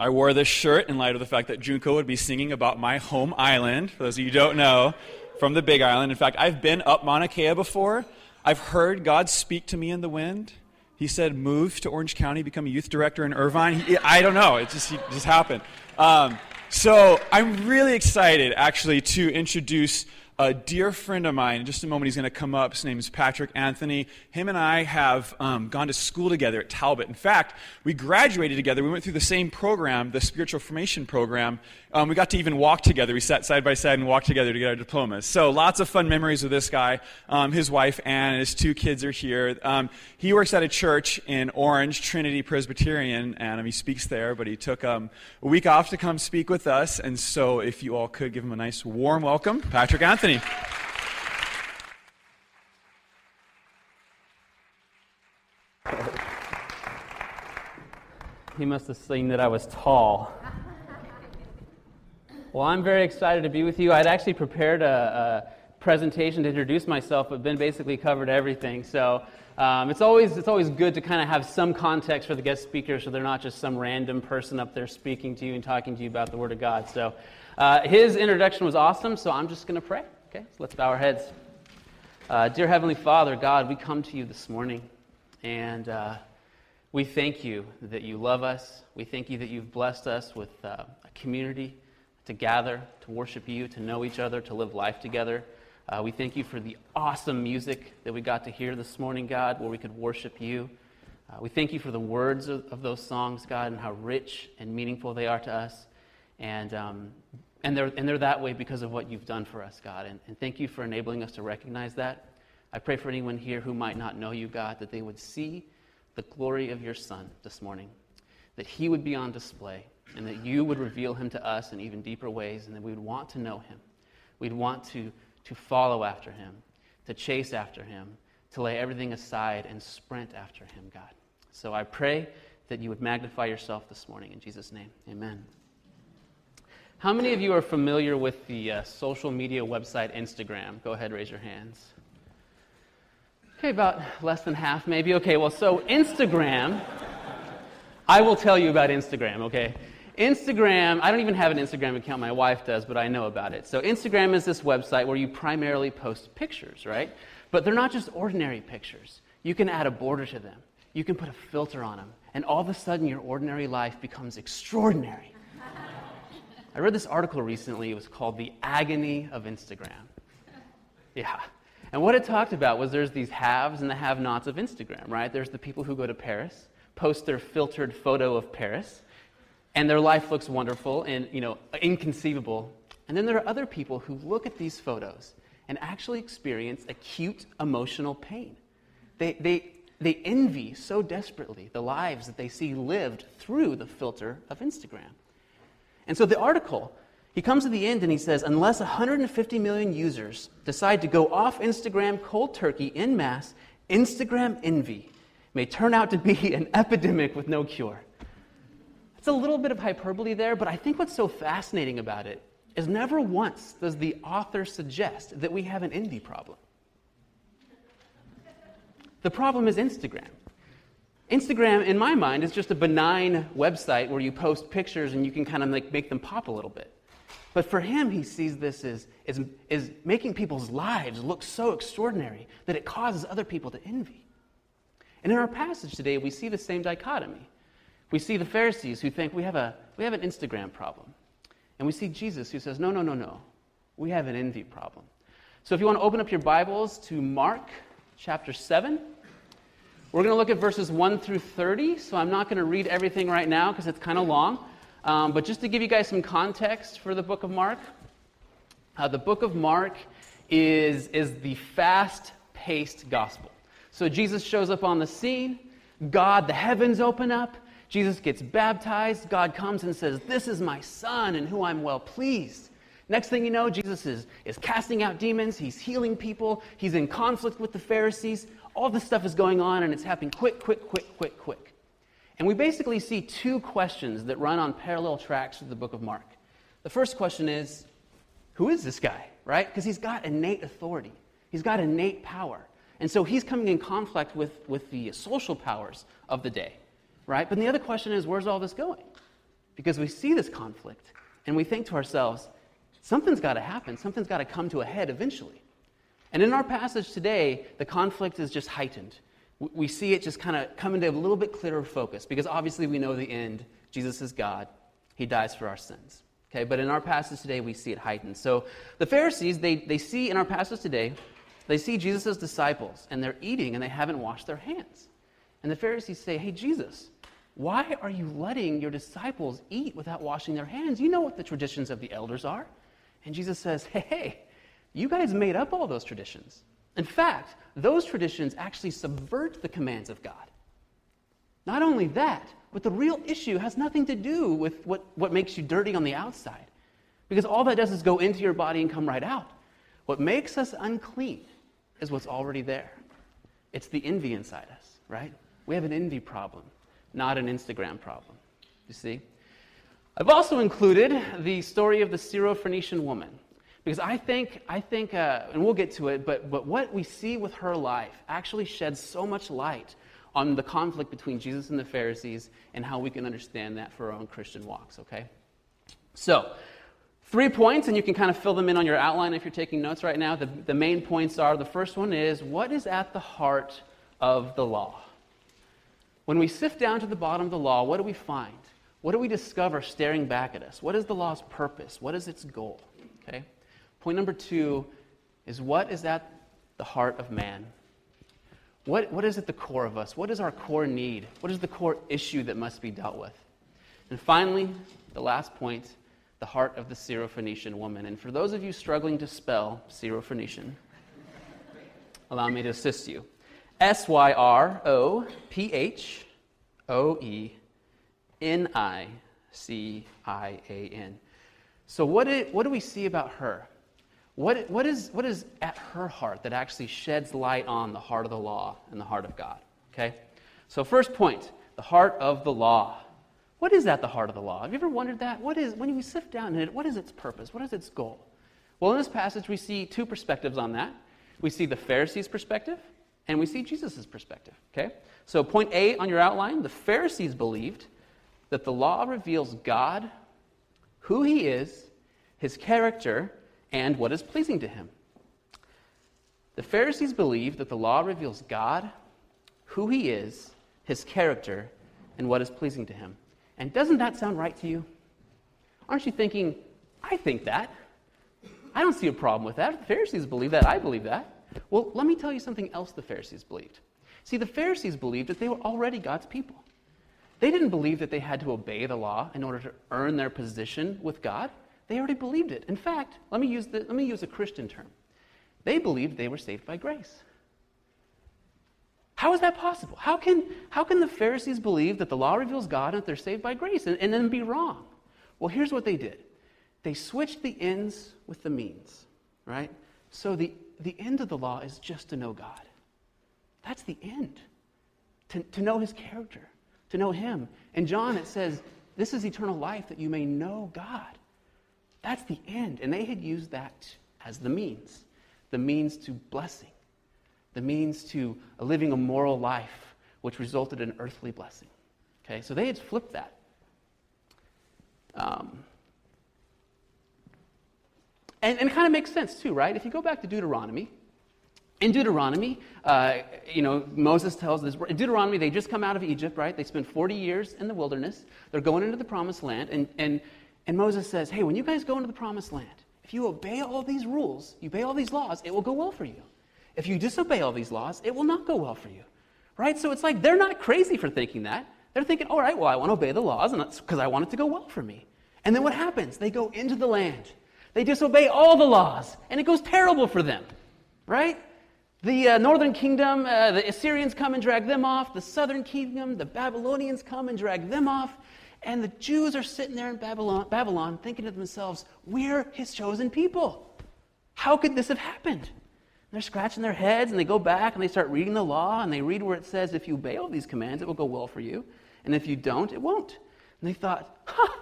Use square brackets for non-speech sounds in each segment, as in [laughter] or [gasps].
I wore this shirt in light of the fact that Junko would be singing about my home island, for those of you who don't know, from the Big Island. In fact, I've been up Mauna Kea before. I've heard God speak to me in the wind. He said, move to Orange County, become a youth director in Irvine. He, I don't know. It just, it just happened. Um, so I'm really excited, actually, to introduce a dear friend of mine. In just a moment, he's going to come up. His name is Patrick Anthony. Him and I have um, gone to school together at Talbot. In fact, we graduated together. We went through the same program, the spiritual formation program. Um, we got to even walk together. We sat side by side and walked together to get our diplomas. So lots of fun memories with this guy. Um, his wife Ann and his two kids are here. Um, he works at a church in Orange, Trinity Presbyterian, and he speaks there. But he took um, a week off to come speak with us. And so, if you all could give him a nice warm welcome, Patrick Anthony. Anthony. He must have seen that I was tall. Well, I'm very excited to be with you. I'd actually prepared a, a presentation to introduce myself, but Ben basically covered everything. So um, it's, always, it's always good to kind of have some context for the guest speaker so they're not just some random person up there speaking to you and talking to you about the Word of God. So uh, his introduction was awesome, so I'm just going to pray. Okay, so let's bow our heads. Uh, dear Heavenly Father, God, we come to you this morning and uh, we thank you that you love us. We thank you that you've blessed us with uh, a community to gather, to worship you, to know each other, to live life together. Uh, we thank you for the awesome music that we got to hear this morning, God, where we could worship you. Uh, we thank you for the words of, of, those songs, God, and how rich and meaningful they are to us. And um, and they're, and they're that way because of what you've done for us, God. And, and thank you for enabling us to recognize that. I pray for anyone here who might not know you, God, that they would see the glory of your Son this morning, that he would be on display, and that you would reveal him to us in even deeper ways, and that we would want to know him. We'd want to, to follow after him, to chase after him, to lay everything aside and sprint after him, God. So I pray that you would magnify yourself this morning. In Jesus' name, amen. How many of you are familiar with the uh, social media website Instagram? Go ahead, raise your hands. Okay, about less than half, maybe. Okay, well, so Instagram, I will tell you about Instagram, okay? Instagram, I don't even have an Instagram account, my wife does, but I know about it. So, Instagram is this website where you primarily post pictures, right? But they're not just ordinary pictures. You can add a border to them, you can put a filter on them, and all of a sudden your ordinary life becomes extraordinary. I read this article recently. It was called The Agony of Instagram. [laughs] Yeah. And what it talked about was there's these haves and the have nots of Instagram, right? There's the people who go to Paris, post their filtered photo of Paris, and their life looks wonderful and, you know, inconceivable. And then there are other people who look at these photos and actually experience acute emotional pain. They, they, they envy so desperately the lives that they see lived through the filter of Instagram. And so the article, he comes to the end and he says, unless 150 million users decide to go off Instagram cold turkey in mass, Instagram envy may turn out to be [laughs] an epidemic with no cure. It's a little bit of hyperbole there, but I think what's so fascinating about it is never once does the author suggest that we have an envy problem. The problem is Instagram. Instagram, in my mind, is just a benign website where you post pictures and you can kind of like make them pop a little bit. But for him, he sees this as, as, as making people's lives look so extraordinary that it causes other people to envy. And in our passage today, we see the same dichotomy. We see the Pharisees who think we have, a, we have an Instagram problem. And we see Jesus who says, no, no, no, no. We have an envy problem. So if you want to open up your Bibles to Mark chapter 7. We're going to look at verses 1 through 30, so I'm not going to read everything right now because it's kind of long. Um, but just to give you guys some context for the book of Mark, uh, the book of Mark is, is the fast paced gospel. So Jesus shows up on the scene, God, the heavens open up, Jesus gets baptized, God comes and says, This is my son in whom I'm well pleased. Next thing you know, Jesus is, is casting out demons, he's healing people, he's in conflict with the Pharisees all this stuff is going on and it's happening quick, quick, quick, quick, quick. And we basically see two questions that run on parallel tracks with the book of Mark. The first question is who is this guy, right? Because he's got innate authority, he's got innate power. And so he's coming in conflict with, with the social powers of the day, right? But the other question is where's all this going? because we see this conflict and we think to ourselves, something's got to happen, something's got to come to a head eventually. And in our passage today, the conflict is just heightened. We see it just kind of come into a little bit clearer focus because obviously we know the end. Jesus is God, He dies for our sins. Okay, but in our passage today, we see it heightened. So the Pharisees, they, they see in our passage today, they see Jesus' disciples and they're eating and they haven't washed their hands. And the Pharisees say, Hey, Jesus, why are you letting your disciples eat without washing their hands? You know what the traditions of the elders are. And Jesus says, Hey, hey, you guys made up all those traditions. In fact, those traditions actually subvert the commands of God. Not only that, but the real issue has nothing to do with what, what makes you dirty on the outside. Because all that does is go into your body and come right out. What makes us unclean is what's already there. It's the envy inside us, right? We have an envy problem, not an Instagram problem. You see? I've also included the story of the Syrophoenician woman. Because I think, I think uh, and we'll get to it, but, but what we see with her life actually sheds so much light on the conflict between Jesus and the Pharisees and how we can understand that for our own Christian walks, okay? So, three points, and you can kind of fill them in on your outline if you're taking notes right now. The, the main points are the first one is what is at the heart of the law? When we sift down to the bottom of the law, what do we find? What do we discover staring back at us? What is the law's purpose? What is its goal? Okay? Point number two is what is at the heart of man? What, what is at the core of us? What is our core need? What is the core issue that must be dealt with? And finally, the last point the heart of the Syrophoenician woman. And for those of you struggling to spell Syrophoenician, allow me to assist you. S Y R O P H O E N I C I A N. So, what, did, what do we see about her? What, what, is, what is at her heart that actually sheds light on the heart of the law and the heart of God? Okay? So, first point the heart of the law. What is at the heart of the law? Have you ever wondered that? What is, when you sift down in it, what is its purpose? What is its goal? Well, in this passage, we see two perspectives on that. We see the Pharisees' perspective, and we see Jesus' perspective. Okay? So, point A on your outline the Pharisees believed that the law reveals God, who he is, his character, and what is pleasing to him. The Pharisees believe that the law reveals God, who he is, his character, and what is pleasing to him. And doesn't that sound right to you? Aren't you thinking, I think that? I don't see a problem with that. The Pharisees believe that. I believe that. Well, let me tell you something else the Pharisees believed. See, the Pharisees believed that they were already God's people. They didn't believe that they had to obey the law in order to earn their position with God. They already believed it. In fact, let me use, the, let me use a Christian term. They believed they were saved by grace. How is that possible? How can, how can the Pharisees believe that the law reveals God and that they're saved by grace and, and then be wrong? Well, here's what they did they switched the ends with the means, right? So the, the end of the law is just to know God. That's the end, to, to know his character, to know him. In John, it says, This is eternal life, that you may know God. That's the end. And they had used that as the means the means to blessing, the means to living a moral life, which resulted in earthly blessing. Okay, so they had flipped that. Um, and, and it kind of makes sense too, right? If you go back to Deuteronomy, in Deuteronomy, uh, you know, Moses tells this. In Deuteronomy, they just come out of Egypt, right? They spend 40 years in the wilderness. They're going into the promised land. And, and and Moses says, Hey, when you guys go into the promised land, if you obey all these rules, you obey all these laws, it will go well for you. If you disobey all these laws, it will not go well for you. Right? So it's like they're not crazy for thinking that. They're thinking, all right, well, I want to obey the laws because I want it to go well for me. And then what happens? They go into the land. They disobey all the laws, and it goes terrible for them. Right? The uh, northern kingdom, uh, the Assyrians come and drag them off. The southern kingdom, the Babylonians come and drag them off. And the Jews are sitting there in Babylon, Babylon thinking to themselves, We're his chosen people. How could this have happened? And they're scratching their heads and they go back and they start reading the law and they read where it says, If you obey all these commands, it will go well for you. And if you don't, it won't. And they thought, Huh,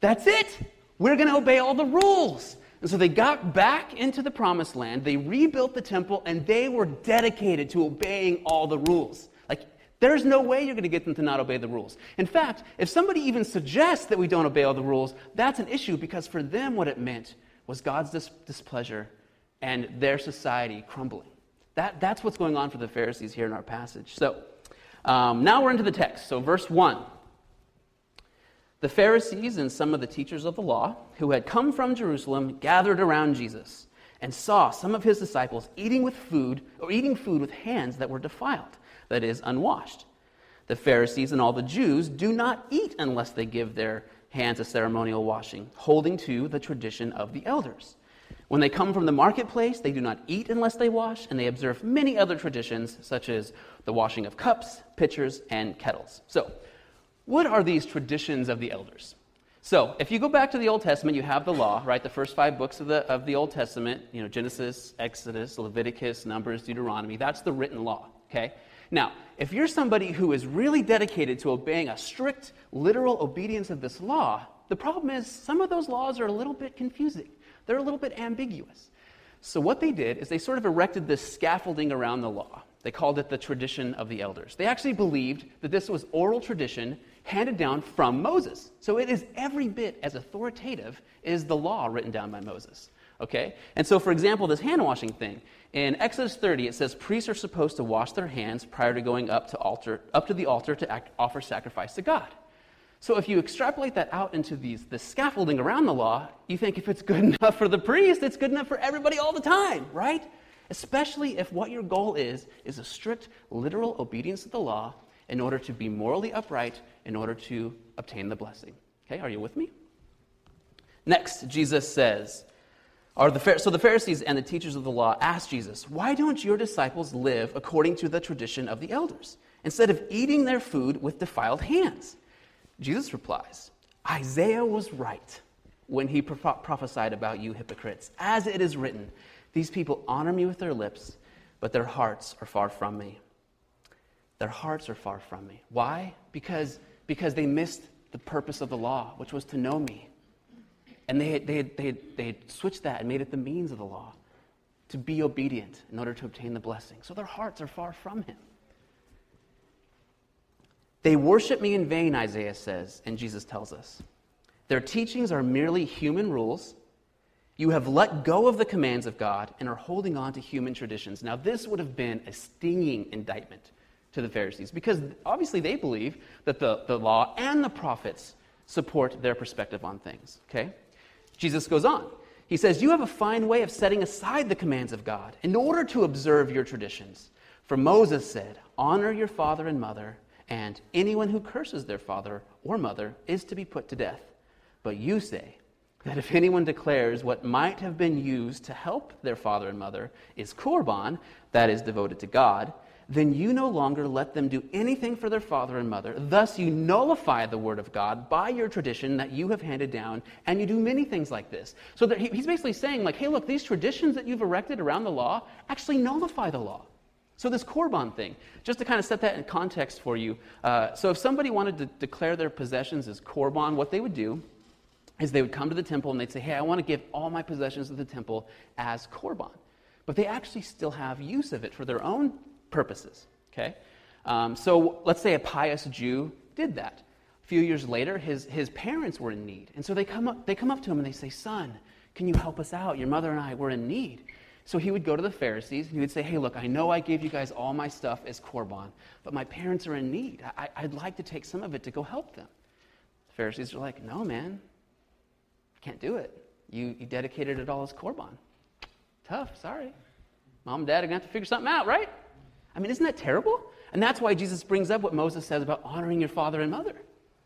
that's it. We're going to obey all the rules. And so they got back into the promised land, they rebuilt the temple, and they were dedicated to obeying all the rules. Like There's no way you're going to get them to not obey the rules. In fact, if somebody even suggests that we don't obey all the rules, that's an issue because for them, what it meant was God's dis- displeasure and their society crumbling. That, that's what's going on for the Pharisees here in our passage. So um, now we're into the text. So, verse 1. The Pharisees and some of the teachers of the law who had come from Jerusalem gathered around Jesus and saw some of his disciples eating with food or eating food with hands that were defiled, that is, unwashed. The Pharisees and all the Jews do not eat unless they give their hands a ceremonial washing, holding to the tradition of the elders. When they come from the marketplace, they do not eat unless they wash, and they observe many other traditions, such as the washing of cups, pitchers, and kettles. So, what are these traditions of the elders? So, if you go back to the Old Testament, you have the law, right? The first five books of the, of the Old Testament, you know, Genesis, Exodus, Leviticus, Numbers, Deuteronomy, that's the written law, okay? Now, if you're somebody who is really dedicated to obeying a strict, literal obedience of this law, the problem is some of those laws are a little bit confusing. They're a little bit ambiguous. So, what they did is they sort of erected this scaffolding around the law. They called it the tradition of the elders. They actually believed that this was oral tradition handed down from Moses. So, it is every bit as authoritative as the law written down by Moses. Okay? And so, for example, this hand washing thing. In Exodus 30, it says priests are supposed to wash their hands prior to going up to, altar, up to the altar to act, offer sacrifice to God. So if you extrapolate that out into these, the scaffolding around the law, you think if it's good [laughs] enough for the priest, it's good enough for everybody all the time, right? Especially if what your goal is, is a strict, literal obedience to the law in order to be morally upright, in order to obtain the blessing. Okay, are you with me? Next, Jesus says, are the, so the Pharisees and the teachers of the law asked Jesus, Why don't your disciples live according to the tradition of the elders, instead of eating their food with defiled hands? Jesus replies, Isaiah was right when he prophesied about you hypocrites. As it is written, these people honor me with their lips, but their hearts are far from me. Their hearts are far from me. Why? Because, because they missed the purpose of the law, which was to know me. And they had, they, had, they, had, they had switched that and made it the means of the law to be obedient in order to obtain the blessing. So their hearts are far from him. They worship me in vain, Isaiah says, and Jesus tells us. Their teachings are merely human rules. You have let go of the commands of God and are holding on to human traditions. Now, this would have been a stinging indictment to the Pharisees because obviously they believe that the, the law and the prophets support their perspective on things. Okay? Jesus goes on. He says, You have a fine way of setting aside the commands of God in order to observe your traditions. For Moses said, Honor your father and mother and anyone who curses their father or mother is to be put to death. But you say that if anyone declares what might have been used to help their father and mother is korban, that is devoted to God, then you no longer let them do anything for their father and mother. Thus, you nullify the word of God by your tradition that you have handed down, and you do many things like this. So that he's basically saying, like, hey, look, these traditions that you've erected around the law actually nullify the law. So, this Korban thing, just to kind of set that in context for you. Uh, so, if somebody wanted to declare their possessions as Korban, what they would do is they would come to the temple and they'd say, Hey, I want to give all my possessions to the temple as Korban. But they actually still have use of it for their own purposes. Okay? Um, so, let's say a pious Jew did that. A few years later, his, his parents were in need. And so they come, up, they come up to him and they say, Son, can you help us out? Your mother and I were in need. So he would go to the Pharisees and he would say, Hey, look, I know I gave you guys all my stuff as Korban, but my parents are in need. I, would like to take some of it to go help them. The Pharisees are like, No, man, can't do it. You, you dedicated it all as Korban. Tough, sorry. Mom and dad are going to have to figure something out, right? I mean, isn't that terrible? And that's why Jesus brings up what Moses says about honoring your father and mother.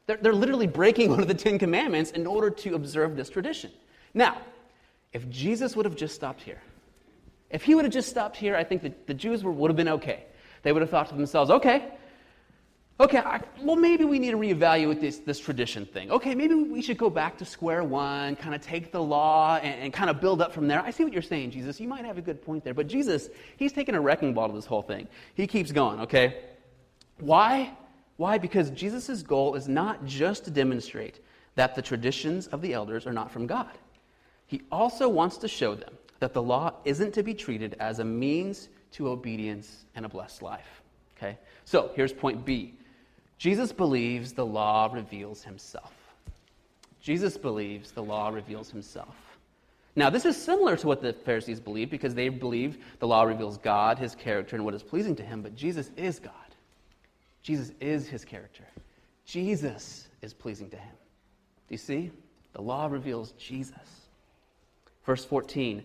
They're, they're literally breaking [laughs] one of the Ten Commandments in order to observe this tradition. Now, if Jesus would have just stopped here, if he would have just stopped here, I think that the Jews were, would have been okay. They would have thought to themselves, okay, okay, I, well, maybe we need to reevaluate this, this tradition thing. Okay, maybe we should go back to square one, kind of take the law and, and kind of build up from there. I see what you're saying, Jesus. You might have a good point there. But Jesus, he's taking a wrecking ball to this whole thing. He keeps going, okay? Why? Why? Because Jesus' goal is not just to demonstrate that the traditions of the elders are not from God. He also wants to show them that the law isn't to be treated as a means to obedience and a blessed life. Okay? So here's point B Jesus believes the law reveals himself. Jesus believes the law reveals himself. Now, this is similar to what the Pharisees believed because they believed the law reveals God, his character, and what is pleasing to him, but Jesus is God. Jesus is his character. Jesus is pleasing to him. Do you see? The law reveals Jesus. Verse 14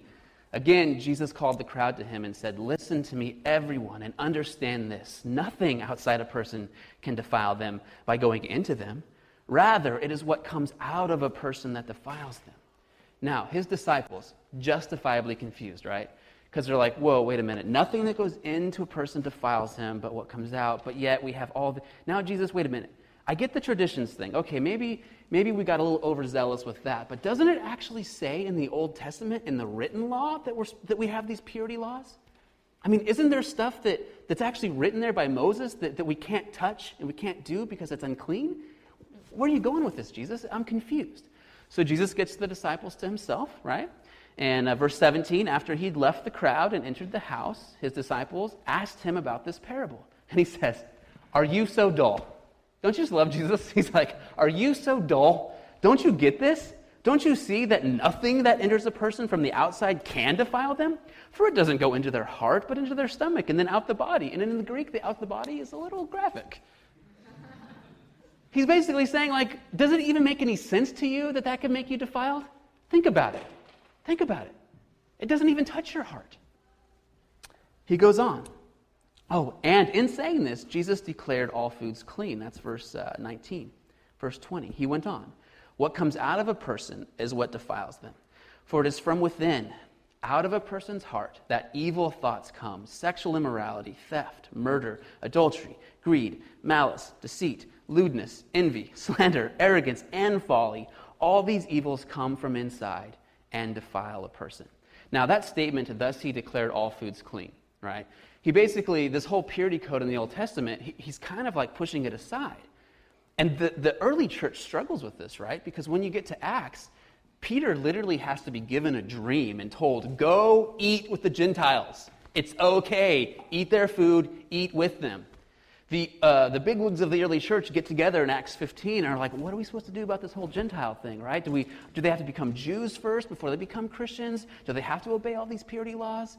Again, Jesus called the crowd to him and said, Listen to me, everyone, and understand this. Nothing outside a person can defile them by going into them. Rather, it is what comes out of a person that defiles them. Now, his disciples, justifiably confused, right? Because they're like, whoa, wait a minute. Nothing that goes into a person defiles him, but what comes out. But yet we have all the. Now, Jesus, wait a minute. I get the traditions thing. Okay, maybe, maybe we got a little overzealous with that. But doesn't it actually say in the Old Testament, in the written law, that, we're, that we have these purity laws? I mean, isn't there stuff that, that's actually written there by Moses that, that we can't touch and we can't do because it's unclean? Where are you going with this, Jesus? I'm confused. So Jesus gets the disciples to himself, right? And uh, verse 17, after he'd left the crowd and entered the house, his disciples asked him about this parable. And he says, Are you so dull? Don't you just love Jesus? [laughs] He's like, Are you so dull? Don't you get this? Don't you see that nothing that enters a person from the outside can defile them? For it doesn't go into their heart, but into their stomach, and then out the body. And in the Greek, the out the body is a little graphic. He's basically saying, like, does it even make any sense to you that that could make you defiled? Think about it. Think about it. It doesn't even touch your heart. He goes on. Oh, and in saying this, Jesus declared all foods clean. That's verse uh, 19. Verse 20, he went on. What comes out of a person is what defiles them. For it is from within, out of a person's heart, that evil thoughts come sexual immorality, theft, murder, adultery, greed, malice, deceit, lewdness, envy, [laughs] slander, arrogance, and folly. All these evils come from inside and defile a person. Now, that statement, thus he declared all foods clean, right? He basically, this whole purity code in the Old Testament, he, he's kind of like pushing it aside. And the, the early church struggles with this, right? Because when you get to Acts, Peter literally has to be given a dream and told, Go eat with the Gentiles. It's okay. Eat their food, eat with them. The, uh, the bigwigs of the early church get together in Acts 15 and are like, What are we supposed to do about this whole Gentile thing, right? Do, we, do they have to become Jews first before they become Christians? Do they have to obey all these purity laws?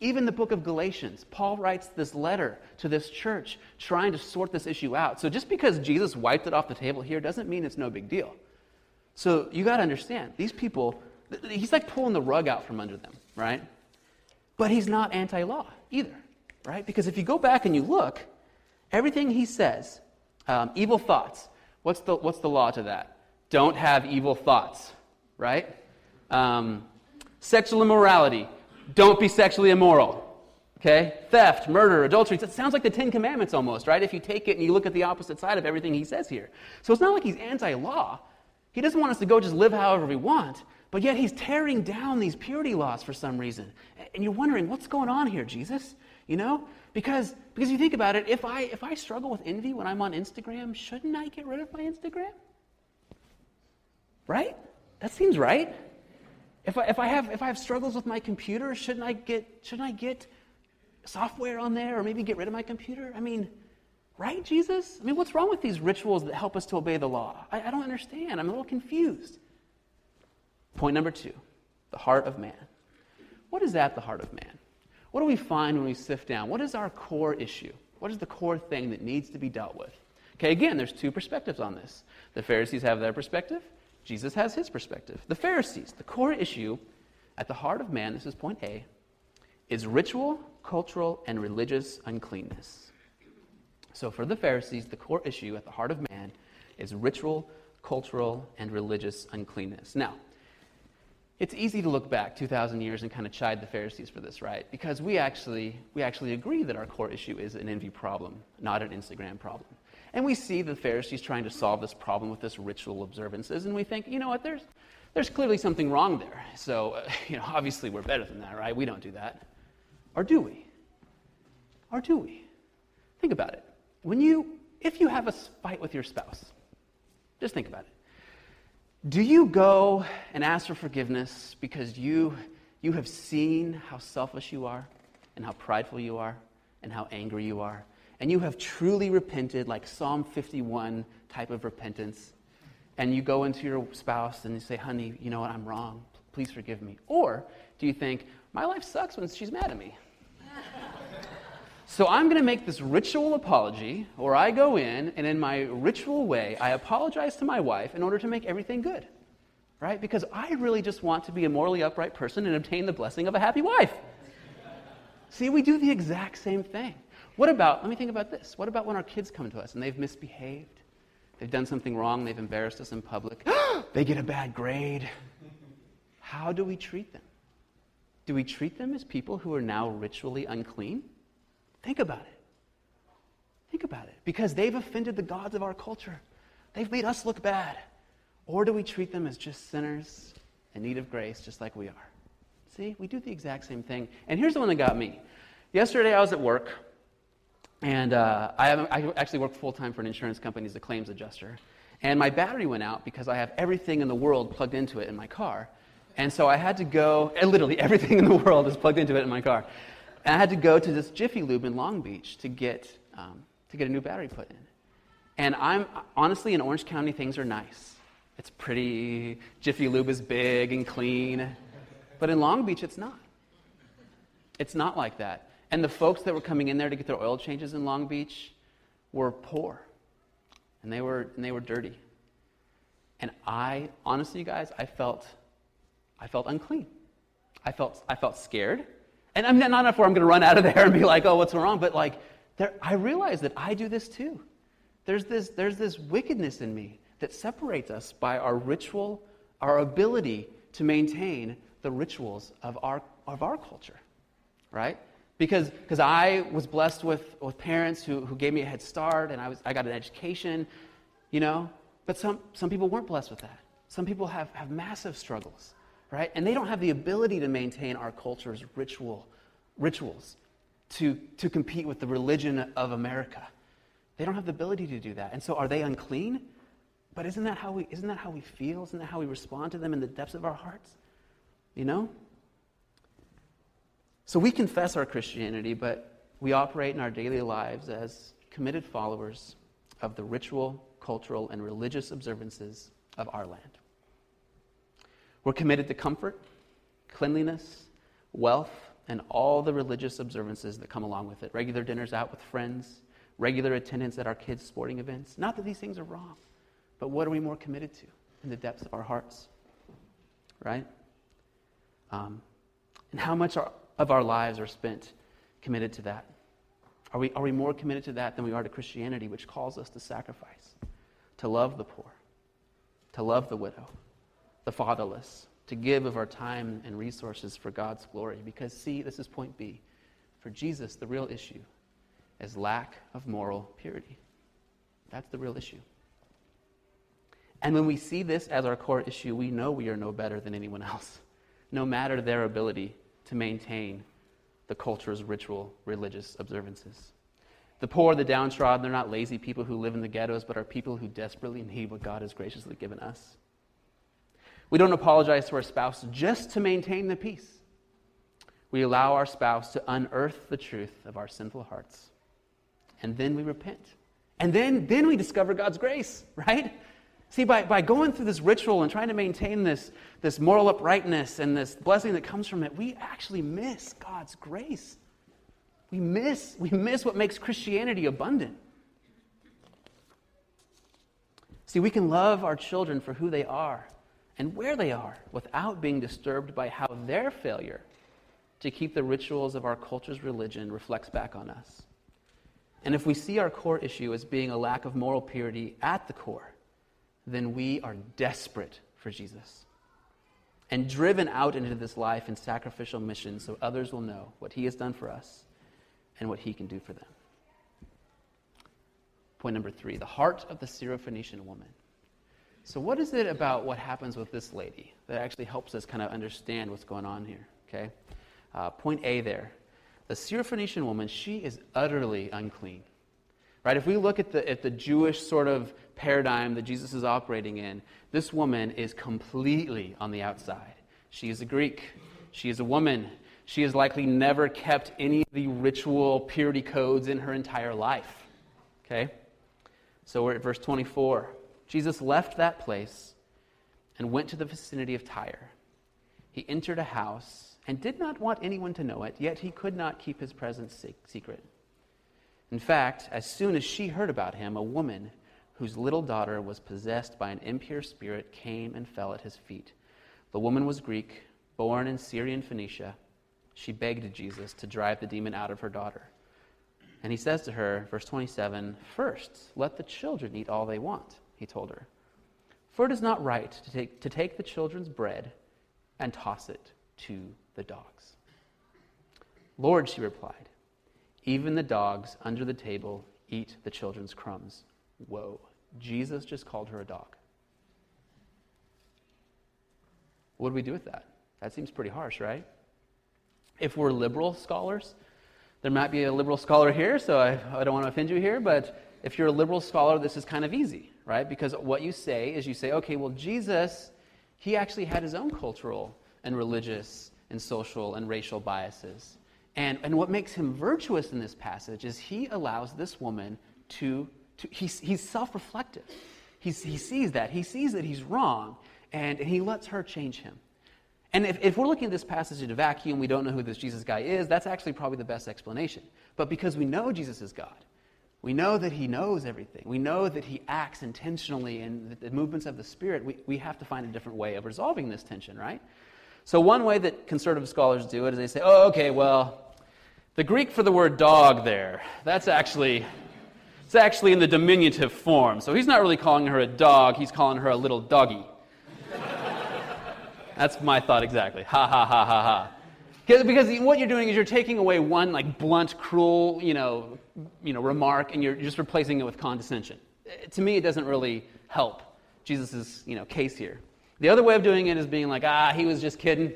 Even the book of Galatians, Paul writes this letter to this church trying to sort this issue out. So just because Jesus wiped it off the table here doesn't mean it's no big deal. So you got to understand, these people, he's like pulling the rug out from under them, right? But he's not anti law either, right? Because if you go back and you look, everything he says, um, evil thoughts, what's the, what's the law to that? Don't have evil thoughts, right? Um, sexual immorality, don't be sexually immoral. Okay? Theft, murder, adultery. It sounds like the Ten Commandments almost, right? If you take it and you look at the opposite side of everything he says here. So it's not like he's anti law. He doesn't want us to go just live however we want, but yet he's tearing down these purity laws for some reason. And you're wondering, what's going on here, Jesus? You know? Because, because you think about it, if I, if I struggle with envy when I'm on Instagram, shouldn't I get rid of my Instagram? Right? That seems right. If I, if I, have, if I have struggles with my computer, shouldn't I, get, shouldn't I get software on there or maybe get rid of my computer? I mean, right, Jesus? I mean, what's wrong with these rituals that help us to obey the law? I, I don't understand. I'm a little confused. Point number two the heart of man. What is at the heart of man? What do we find when we sift down? What is our core issue? What is the core thing that needs to be dealt with? Okay, again, there's two perspectives on this. The Pharisees have their perspective, Jesus has his perspective. The Pharisees, the core issue at the heart of man, this is point A, is ritual, cultural, and religious uncleanness. So for the Pharisees, the core issue at the heart of man is ritual, cultural, and religious uncleanness. Now, it's easy to look back 2,000 years and kind of chide the Pharisees for this, right? Because we actually, we actually agree that our core issue is an envy problem, not an Instagram problem. And we see the Pharisees trying to solve this problem with this ritual observances, and we think, you know what, there's, there's clearly something wrong there. So, uh, [laughs] you know, obviously we're better than that, right? We don't do that. Or do we? Or do we? Think about it. When you, if you have a fight with your spouse, just think about it. Do you go and ask for forgiveness because you, you have seen how selfish you are and how prideful you are and how angry you are and you have truly repented, like Psalm 51 type of repentance, and you go into your spouse and you say, honey, you know what, I'm wrong. Please forgive me. Or do you think, my life sucks when she's mad at me? [laughs] so I'm going to make this ritual apology, or I go in and in my ritual way, I apologize to my wife in order to make everything good. Right? Because I really just want to be a morally upright person and obtain the blessing of a happy wife. See, we do the exact same thing. What about, let me think about this. What about when our kids come to us and they've misbehaved? They've done something wrong, they've embarrassed us in public, [gasps] they get a bad grade. How do we treat them? Do we treat them as people who are now ritually unclean? Think about it. Think about it. Because they've offended the gods of our culture, they've made us look bad. Or do we treat them as just sinners in need of grace, just like we are? See, we do the exact same thing. And here's the one that got me. Yesterday, I was at work, and uh, I, I actually work full time for an insurance company as a claims adjuster. And my battery went out because I have everything in the world plugged into it in my car. And so I had to go, literally everything in the world is plugged into it in my car. And I had to go to this Jiffy Lube in Long Beach to get, um, to get a new battery put in. And I'm honestly in Orange County, things are nice. It's pretty, Jiffy Lube is big and clean. But in Long Beach, it's not. It's not like that. And the folks that were coming in there to get their oil changes in Long Beach were poor. And they were, and they were dirty. And I, honestly, you guys, I felt I felt unclean. I felt, I felt scared. And I'm not enough where I'm going to run out of there and be like, oh, what's wrong? But like, there, I realize that I do this too. There's this, there's this wickedness in me that separates us by our ritual, our ability to maintain the rituals of our, of our culture, right? Because because I was blessed with, with parents who, who gave me a head start and I, was, I got an education, you know, but some, some people weren't blessed with that. Some people have, have massive struggles right? And they don't have the ability to maintain our culture's ritual, rituals to, to compete with the religion of America. They don't have the ability to do that. And so are they unclean? But isn't that how we, isn't that how we feel? Isn't that how we respond to them in the depths of our hearts? You know? So we confess our Christianity, but we operate in our daily lives as committed followers of the ritual, cultural, and religious observances of our land. We're committed to comfort, cleanliness, wealth, and all the religious observances that come along with it. Regular dinners out with friends, regular attendance at our kids' sporting events. Not that these things are wrong, but what are we more committed to in the depths of our hearts? Right? Um, and how much are, of our lives are spent committed to that? Are we, are we more committed to that than we are to Christianity, which calls us to sacrifice, to love the poor, to love the widow? the fatherless, to give of our time and resources for God's glory. Because, see, this is point B. For Jesus, the real issue is lack of moral purity. That's the real issue. And when we see this as our core issue, we know we are no better than anyone else, no matter their ability to maintain the culture's ritual religious observances. The poor, the downtrodden, they're not lazy people who live in the ghettos, but are people who desperately need what God has graciously given us. We don't apologize to our spouse just to maintain the peace. We allow our spouse to unearth the truth of our sinful hearts. And then we repent. And then, then we discover God's grace, [laughs] right? See, by, by going through this ritual and trying to maintain this, this moral uprightness and this blessing that comes from it, we actually miss God's grace. We miss, we miss what makes Christianity abundant. See, we can love our children for who they are and where they are without being disturbed by how their failure to keep the rituals of our culture's religion reflects back on us. And if we see our core issue as being a lack of moral purity at the core, then we are desperate for Jesus and driven out into this life in sacrificial mission so others will know what he has done for us and what he can do for them. Point number three the heart of the Syrophoenician woman. So, what is it about what happens with this lady that actually helps us kind of understand what's going on here? Okay? Uh, point A there. The Syrophoenician woman, she is utterly unclean. Right? If we look at the, at the Jewish sort of paradigm that Jesus is operating in, this woman is completely on the outside. She is a Greek. She is a woman. She has likely never kept any of the ritual purity codes in her entire life. Okay? So we're at verse 24. Jesus left that place and went to the vicinity of Tyre. He entered a house and did not want anyone to know it, yet he could not keep his presence secret. In fact, as soon as she heard about him, a woman whose little daughter was possessed by an impure spirit came and fell at his feet. The woman was Greek, born in Syrian Phoenicia. She begged Jesus to drive the demon out of her daughter. And he says to her, verse 27, First, let the children eat all they want, he told her. For it is not right to take, to take the children's bread and toss it to the dogs. Lord, she replied, even the dogs under the table eat the children's crumbs. Whoa, Jesus just called her a dog. What do we do with that? That seems pretty harsh, right? If we're liberal scholars, there might be a liberal scholar here, so I, I don't want to offend you here, but if you're a liberal scholar, this is kind of easy, right? Because what you say is you say, okay, well, Jesus, he actually had his own cultural and religious and social and racial biases. And, and what makes him virtuous in this passage is he allows this woman to, to he's, he's self reflective. he sees that. He sees that he's wrong, and, and he lets her change him. And if, if we're looking at this passage in a vacuum, we don't know who this Jesus guy is, that's actually probably the best explanation. But because we know Jesus is God, we know that he knows everything. We know that he acts intentionally in the movements of the Spirit. We, we have to find a different way of resolving this tension, right? So, one way that conservative scholars do it is they say, oh, okay, well, the Greek for the word dog there, that's actually. It's actually in the diminutive form. So he's not really calling her a dog, he's calling her a little doggy. [laughs] That's my thought exactly. Ha ha ha ha ha. Because what you're doing is you're taking away one like blunt, cruel, you know, you know, remark, and you're just replacing it with condescension. To me, it doesn't really help Jesus' you know case here. The other way of doing it is being like, ah, he was just kidding.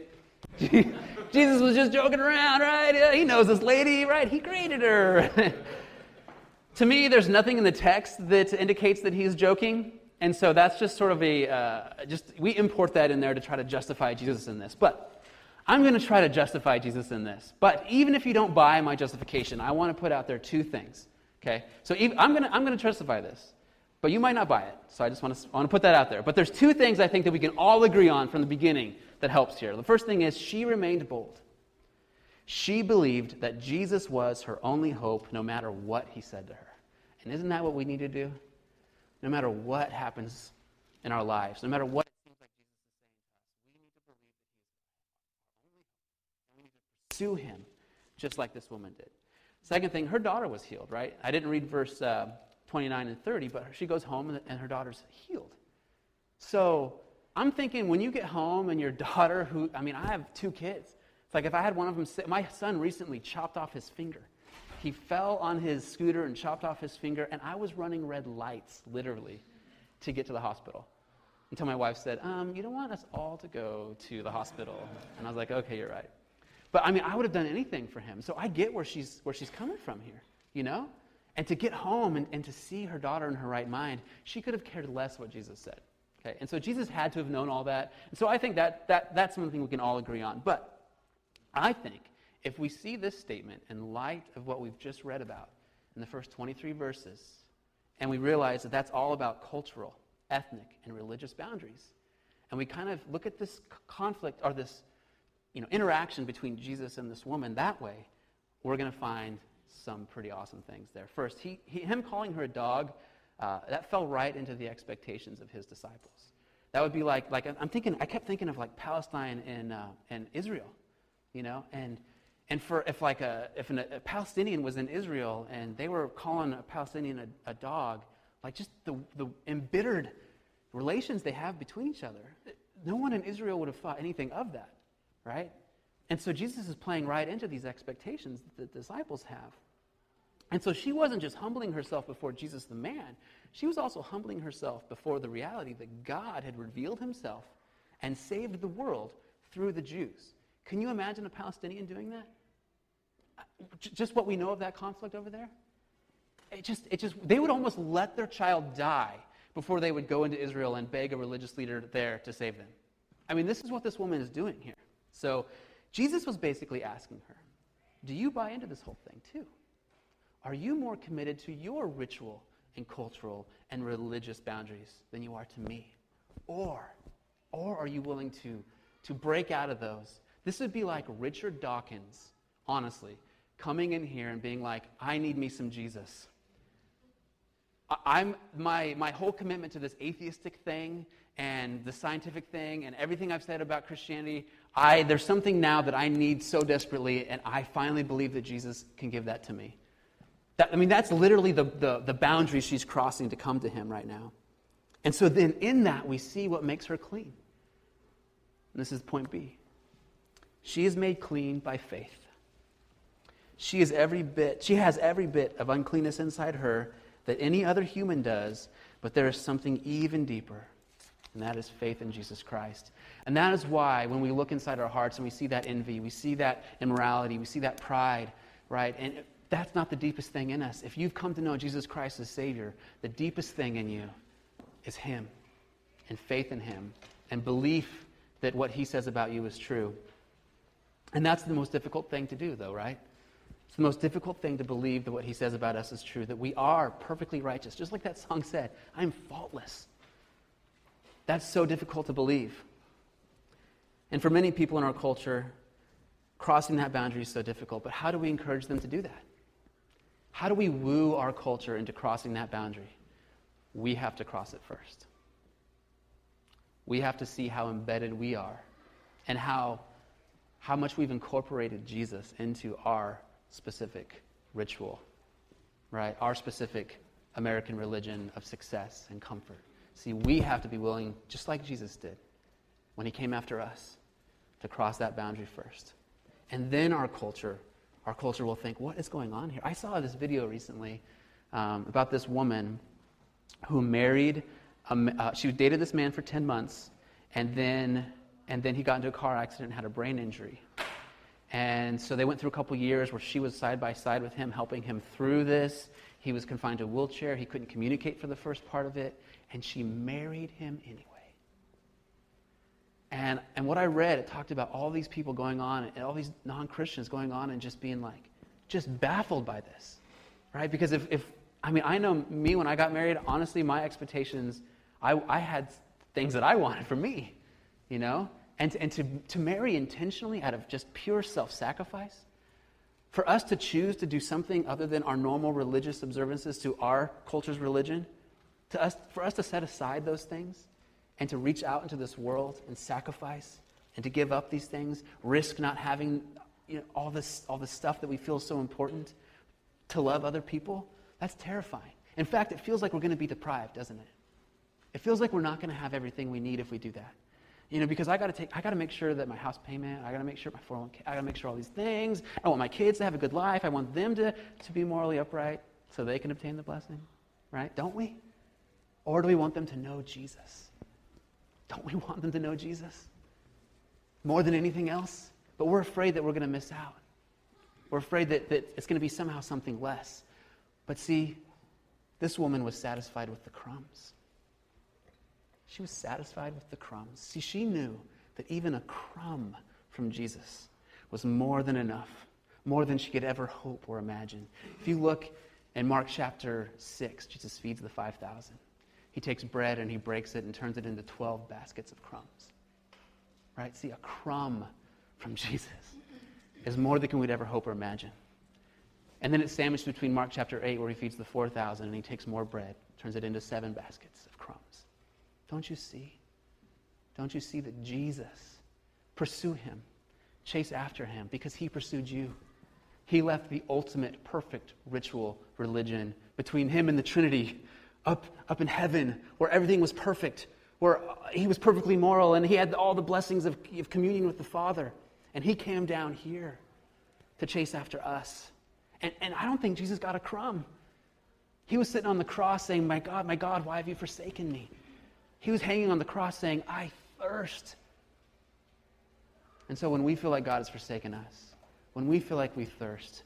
[laughs] Jesus was just joking around, right? He knows this lady, right? He created her. [laughs] to me, there's nothing in the text that indicates that he's joking. And so that's just sort of a, uh, just, we import that in there to try to justify Jesus in this. But I'm going to try to justify Jesus in this. But even if you don't buy my justification, I want to put out there two things. Okay? So I'm going to, I'm going to justify this. But you might not buy it. So I just want to, want to put that out there. But there's two things I think that we can all agree on from the beginning that helps here. The first thing is she remained bold. She believed that Jesus was her only hope no matter what he said to her. And isn't that what we need to do? no matter what happens in our lives, no matter what Jesus is saying to us, we need to believe that He. We need to pursue Him just like this woman did. Second thing, her daughter was healed, right? I didn't read verse uh, 29 and 30, but she goes home and her daughter's healed. So I'm thinking when you get home and your [laughs] daughter, who, I mean, I have two kids. It's like if I had one of them, my son recently chopped off his finger. He fell on his scooter and chopped off his finger, and I was running red lights, literally, to get to the hospital. Until my wife said, um, You don't want us all to go to the hospital. And I was like, Okay, you're right. But I mean, I would have done anything for him. So I get where she's, where she's coming from here, you know? And to get home and, and to see her daughter in her right mind, she could have cared less what Jesus said. Okay? And so Jesus had to have known all that. And so I think that, that that's something we can all agree on. But I think if we see this statement in light of what we've just read about in the first 23 verses, and we realize that that's all about cultural, ethnic, and religious boundaries, and we kind of look at this conflict or this you know, interaction between Jesus and this woman that way, we're going to find some pretty awesome things there. First, he, he him calling her a dog, uh, that fell right into the expectations of his disciples. That would be like, like I'm thinking, I kept thinking of like Palestine and, uh, and Israel, you know, and and for if like a if an, a Palestinian was in Israel and they were calling a Palestinian a, a dog, like just the, the embittered relations they have between each other, no one in Israel would have thought anything of that, right? And so Jesus is playing right into these expectations that the disciples have. And so she wasn't just humbling herself before Jesus the man, she was also humbling herself before the reality that God had revealed himself and saved the world through the Jews. Can you imagine a Palestinian doing that? Uh, just what we know of that conflict over there? It just, it just, they would almost let their child die before they would go into Israel and beg a religious leader there to save them. I mean, this is what this woman is doing here. So Jesus was basically asking her, Do you buy into this whole thing too? Are you more committed to your ritual and cultural and religious boundaries than you are to me? Or, or are you willing to, to break out of those? This would be like Richard Dawkins, honestly, coming in here and being like, I need me some Jesus. I'm, my, my whole commitment to this atheistic thing and the scientific thing and everything I've said about Christianity, I, there's something now that I need so desperately, and I finally believe that Jesus can give that to me. That, I mean, that's literally the, the, the boundary she's crossing to come to him right now. And so then in that, we see what makes her clean. And this is point B. She is made clean by faith. She is every bit, she has every bit of uncleanness inside her that any other human does, but there is something even deeper, and that is faith in Jesus Christ. And that is why when we look inside our hearts and we see that envy, we see that immorality, we see that pride, right? And that's not the deepest thing in us. If you've come to know Jesus Christ as Savior, the deepest thing in you is Him and faith in Him and belief that what He says about you is true. And that's the most difficult thing to do, though, right? It's the most difficult thing to believe that what He says about us is true, that we are perfectly righteous. Just like that song said, I'm faultless. That's so difficult to believe. And for many people in our culture, crossing that boundary is so difficult. But how do we encourage them to do that? How do we woo our culture into crossing that boundary? We have to cross it first. We have to see how embedded we are and how, how much we've incorporated Jesus into our specific ritual, right? Our specific American religion of success and comfort. See, we have to be willing, just like Jesus did when he came after us, to cross that boundary first. And then our culture our culture will think, what is going on here? I saw this video recently um, about this woman who married, a, uh, she dated this man for 10 months, and then, and then he got into a car accident and had a brain injury. And so they went through a couple years where she was side by side with him, helping him through this. He was confined to a wheelchair. He couldn't communicate for the first part of it. And she married him anyway. And, and what I read, it talked about all these people going on, and all these non Christians going on and just being like, just baffled by this, right? Because if, if, I mean, I know me when I got married, honestly, my expectations, I, I had things that I wanted for me, you know? And, and to, to marry intentionally out of just pure self sacrifice, for us to choose to do something other than our normal religious observances to our culture's religion, to us, for us to set aside those things and to reach out into this world and sacrifice and to give up these things, risk not having you know, all, this, all this stuff that we feel so important to love other people, that's terrifying. In fact, it feels like we're going to be deprived, doesn't it? It feels like we're not going to have everything we need if we do that. You know, because I got to take, I got to make sure that my house payment, I got to make sure my 401k, I got to make sure all these things. I want my kids to have a good life. I want them to, to be morally upright so they can obtain the blessing, right? Don't we? Or do we want them to know Jesus? Don't we want them to know Jesus? More than anything else? But we're afraid that we're going to miss out. We're afraid that, that it's going to be somehow something less. But see, this woman was satisfied with the crumbs. She was satisfied with the crumbs. See, she knew that even a crumb from Jesus was more than enough, more than she could ever hope or imagine. If you look in Mark chapter 6, Jesus feeds the 5,000. He takes bread and he breaks it and turns it into 12 baskets of crumbs. Right? See, a crumb from [laughs] Jesus is more than we'd ever hope or imagine. And then it's sandwiched between Mark chapter 8, where he feeds the 4,000 and he takes more bread, turns it into seven baskets of crumbs. Don't you see? Don't you see that Jesus, pursue him, chase after him, because he pursued you. He left the ultimate, perfect ritual religion between him and the Trinity up, up in heaven where everything was perfect, where he was perfectly moral and he had all the blessings of, of communion with the Father. And he came down here to chase after us. And, and I don't think Jesus got a crumb. He was sitting on the cross saying, My God, my God, why have you forsaken me? He was hanging on the cross saying, I thirst. And so when we feel like God has forsaken us, when we feel like we thirst,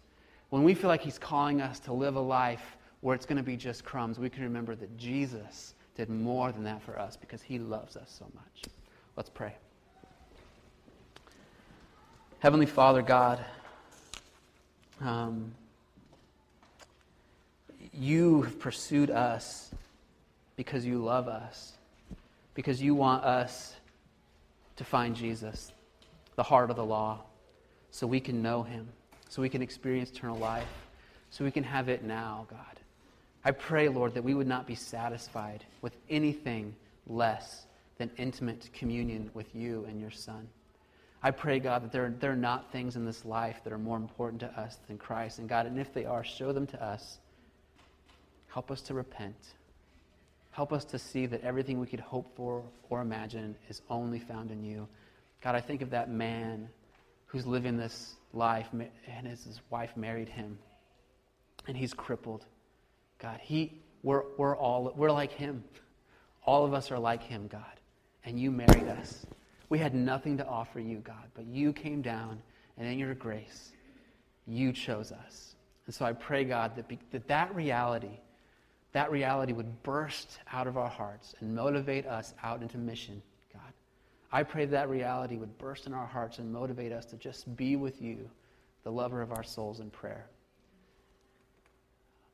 when we feel like He's calling us to live a life where it's going to be just crumbs, we can remember that Jesus did more than that for us because he loves us so much. Let's pray. Heavenly Father, God, um, you have pursued us because you love us, because you want us to find Jesus, the heart of the law, so we can know him, so we can experience eternal life, so we can have it now, God. I pray, Lord, that we would not be satisfied with anything less than intimate communion with you and your Son. I pray, God, that there, there are not things in this life that are more important to us than Christ. And God, and if they are, show them to us. Help us to repent. Help us to see that everything we could hope for or imagine is only found in you. God, I think of that man who's living this life and his wife married him and he's crippled. God, he, we're, we're all, we're like him. All of us are like him, God. And you married us. We had nothing to offer you, God, but you came down, and in your grace, you chose us. And so I pray, God, that, be, that that reality, that reality would burst out of our hearts and motivate us out into mission, God. I pray that, that reality would burst in our hearts and motivate us to just be with you, the lover of our souls, in prayer.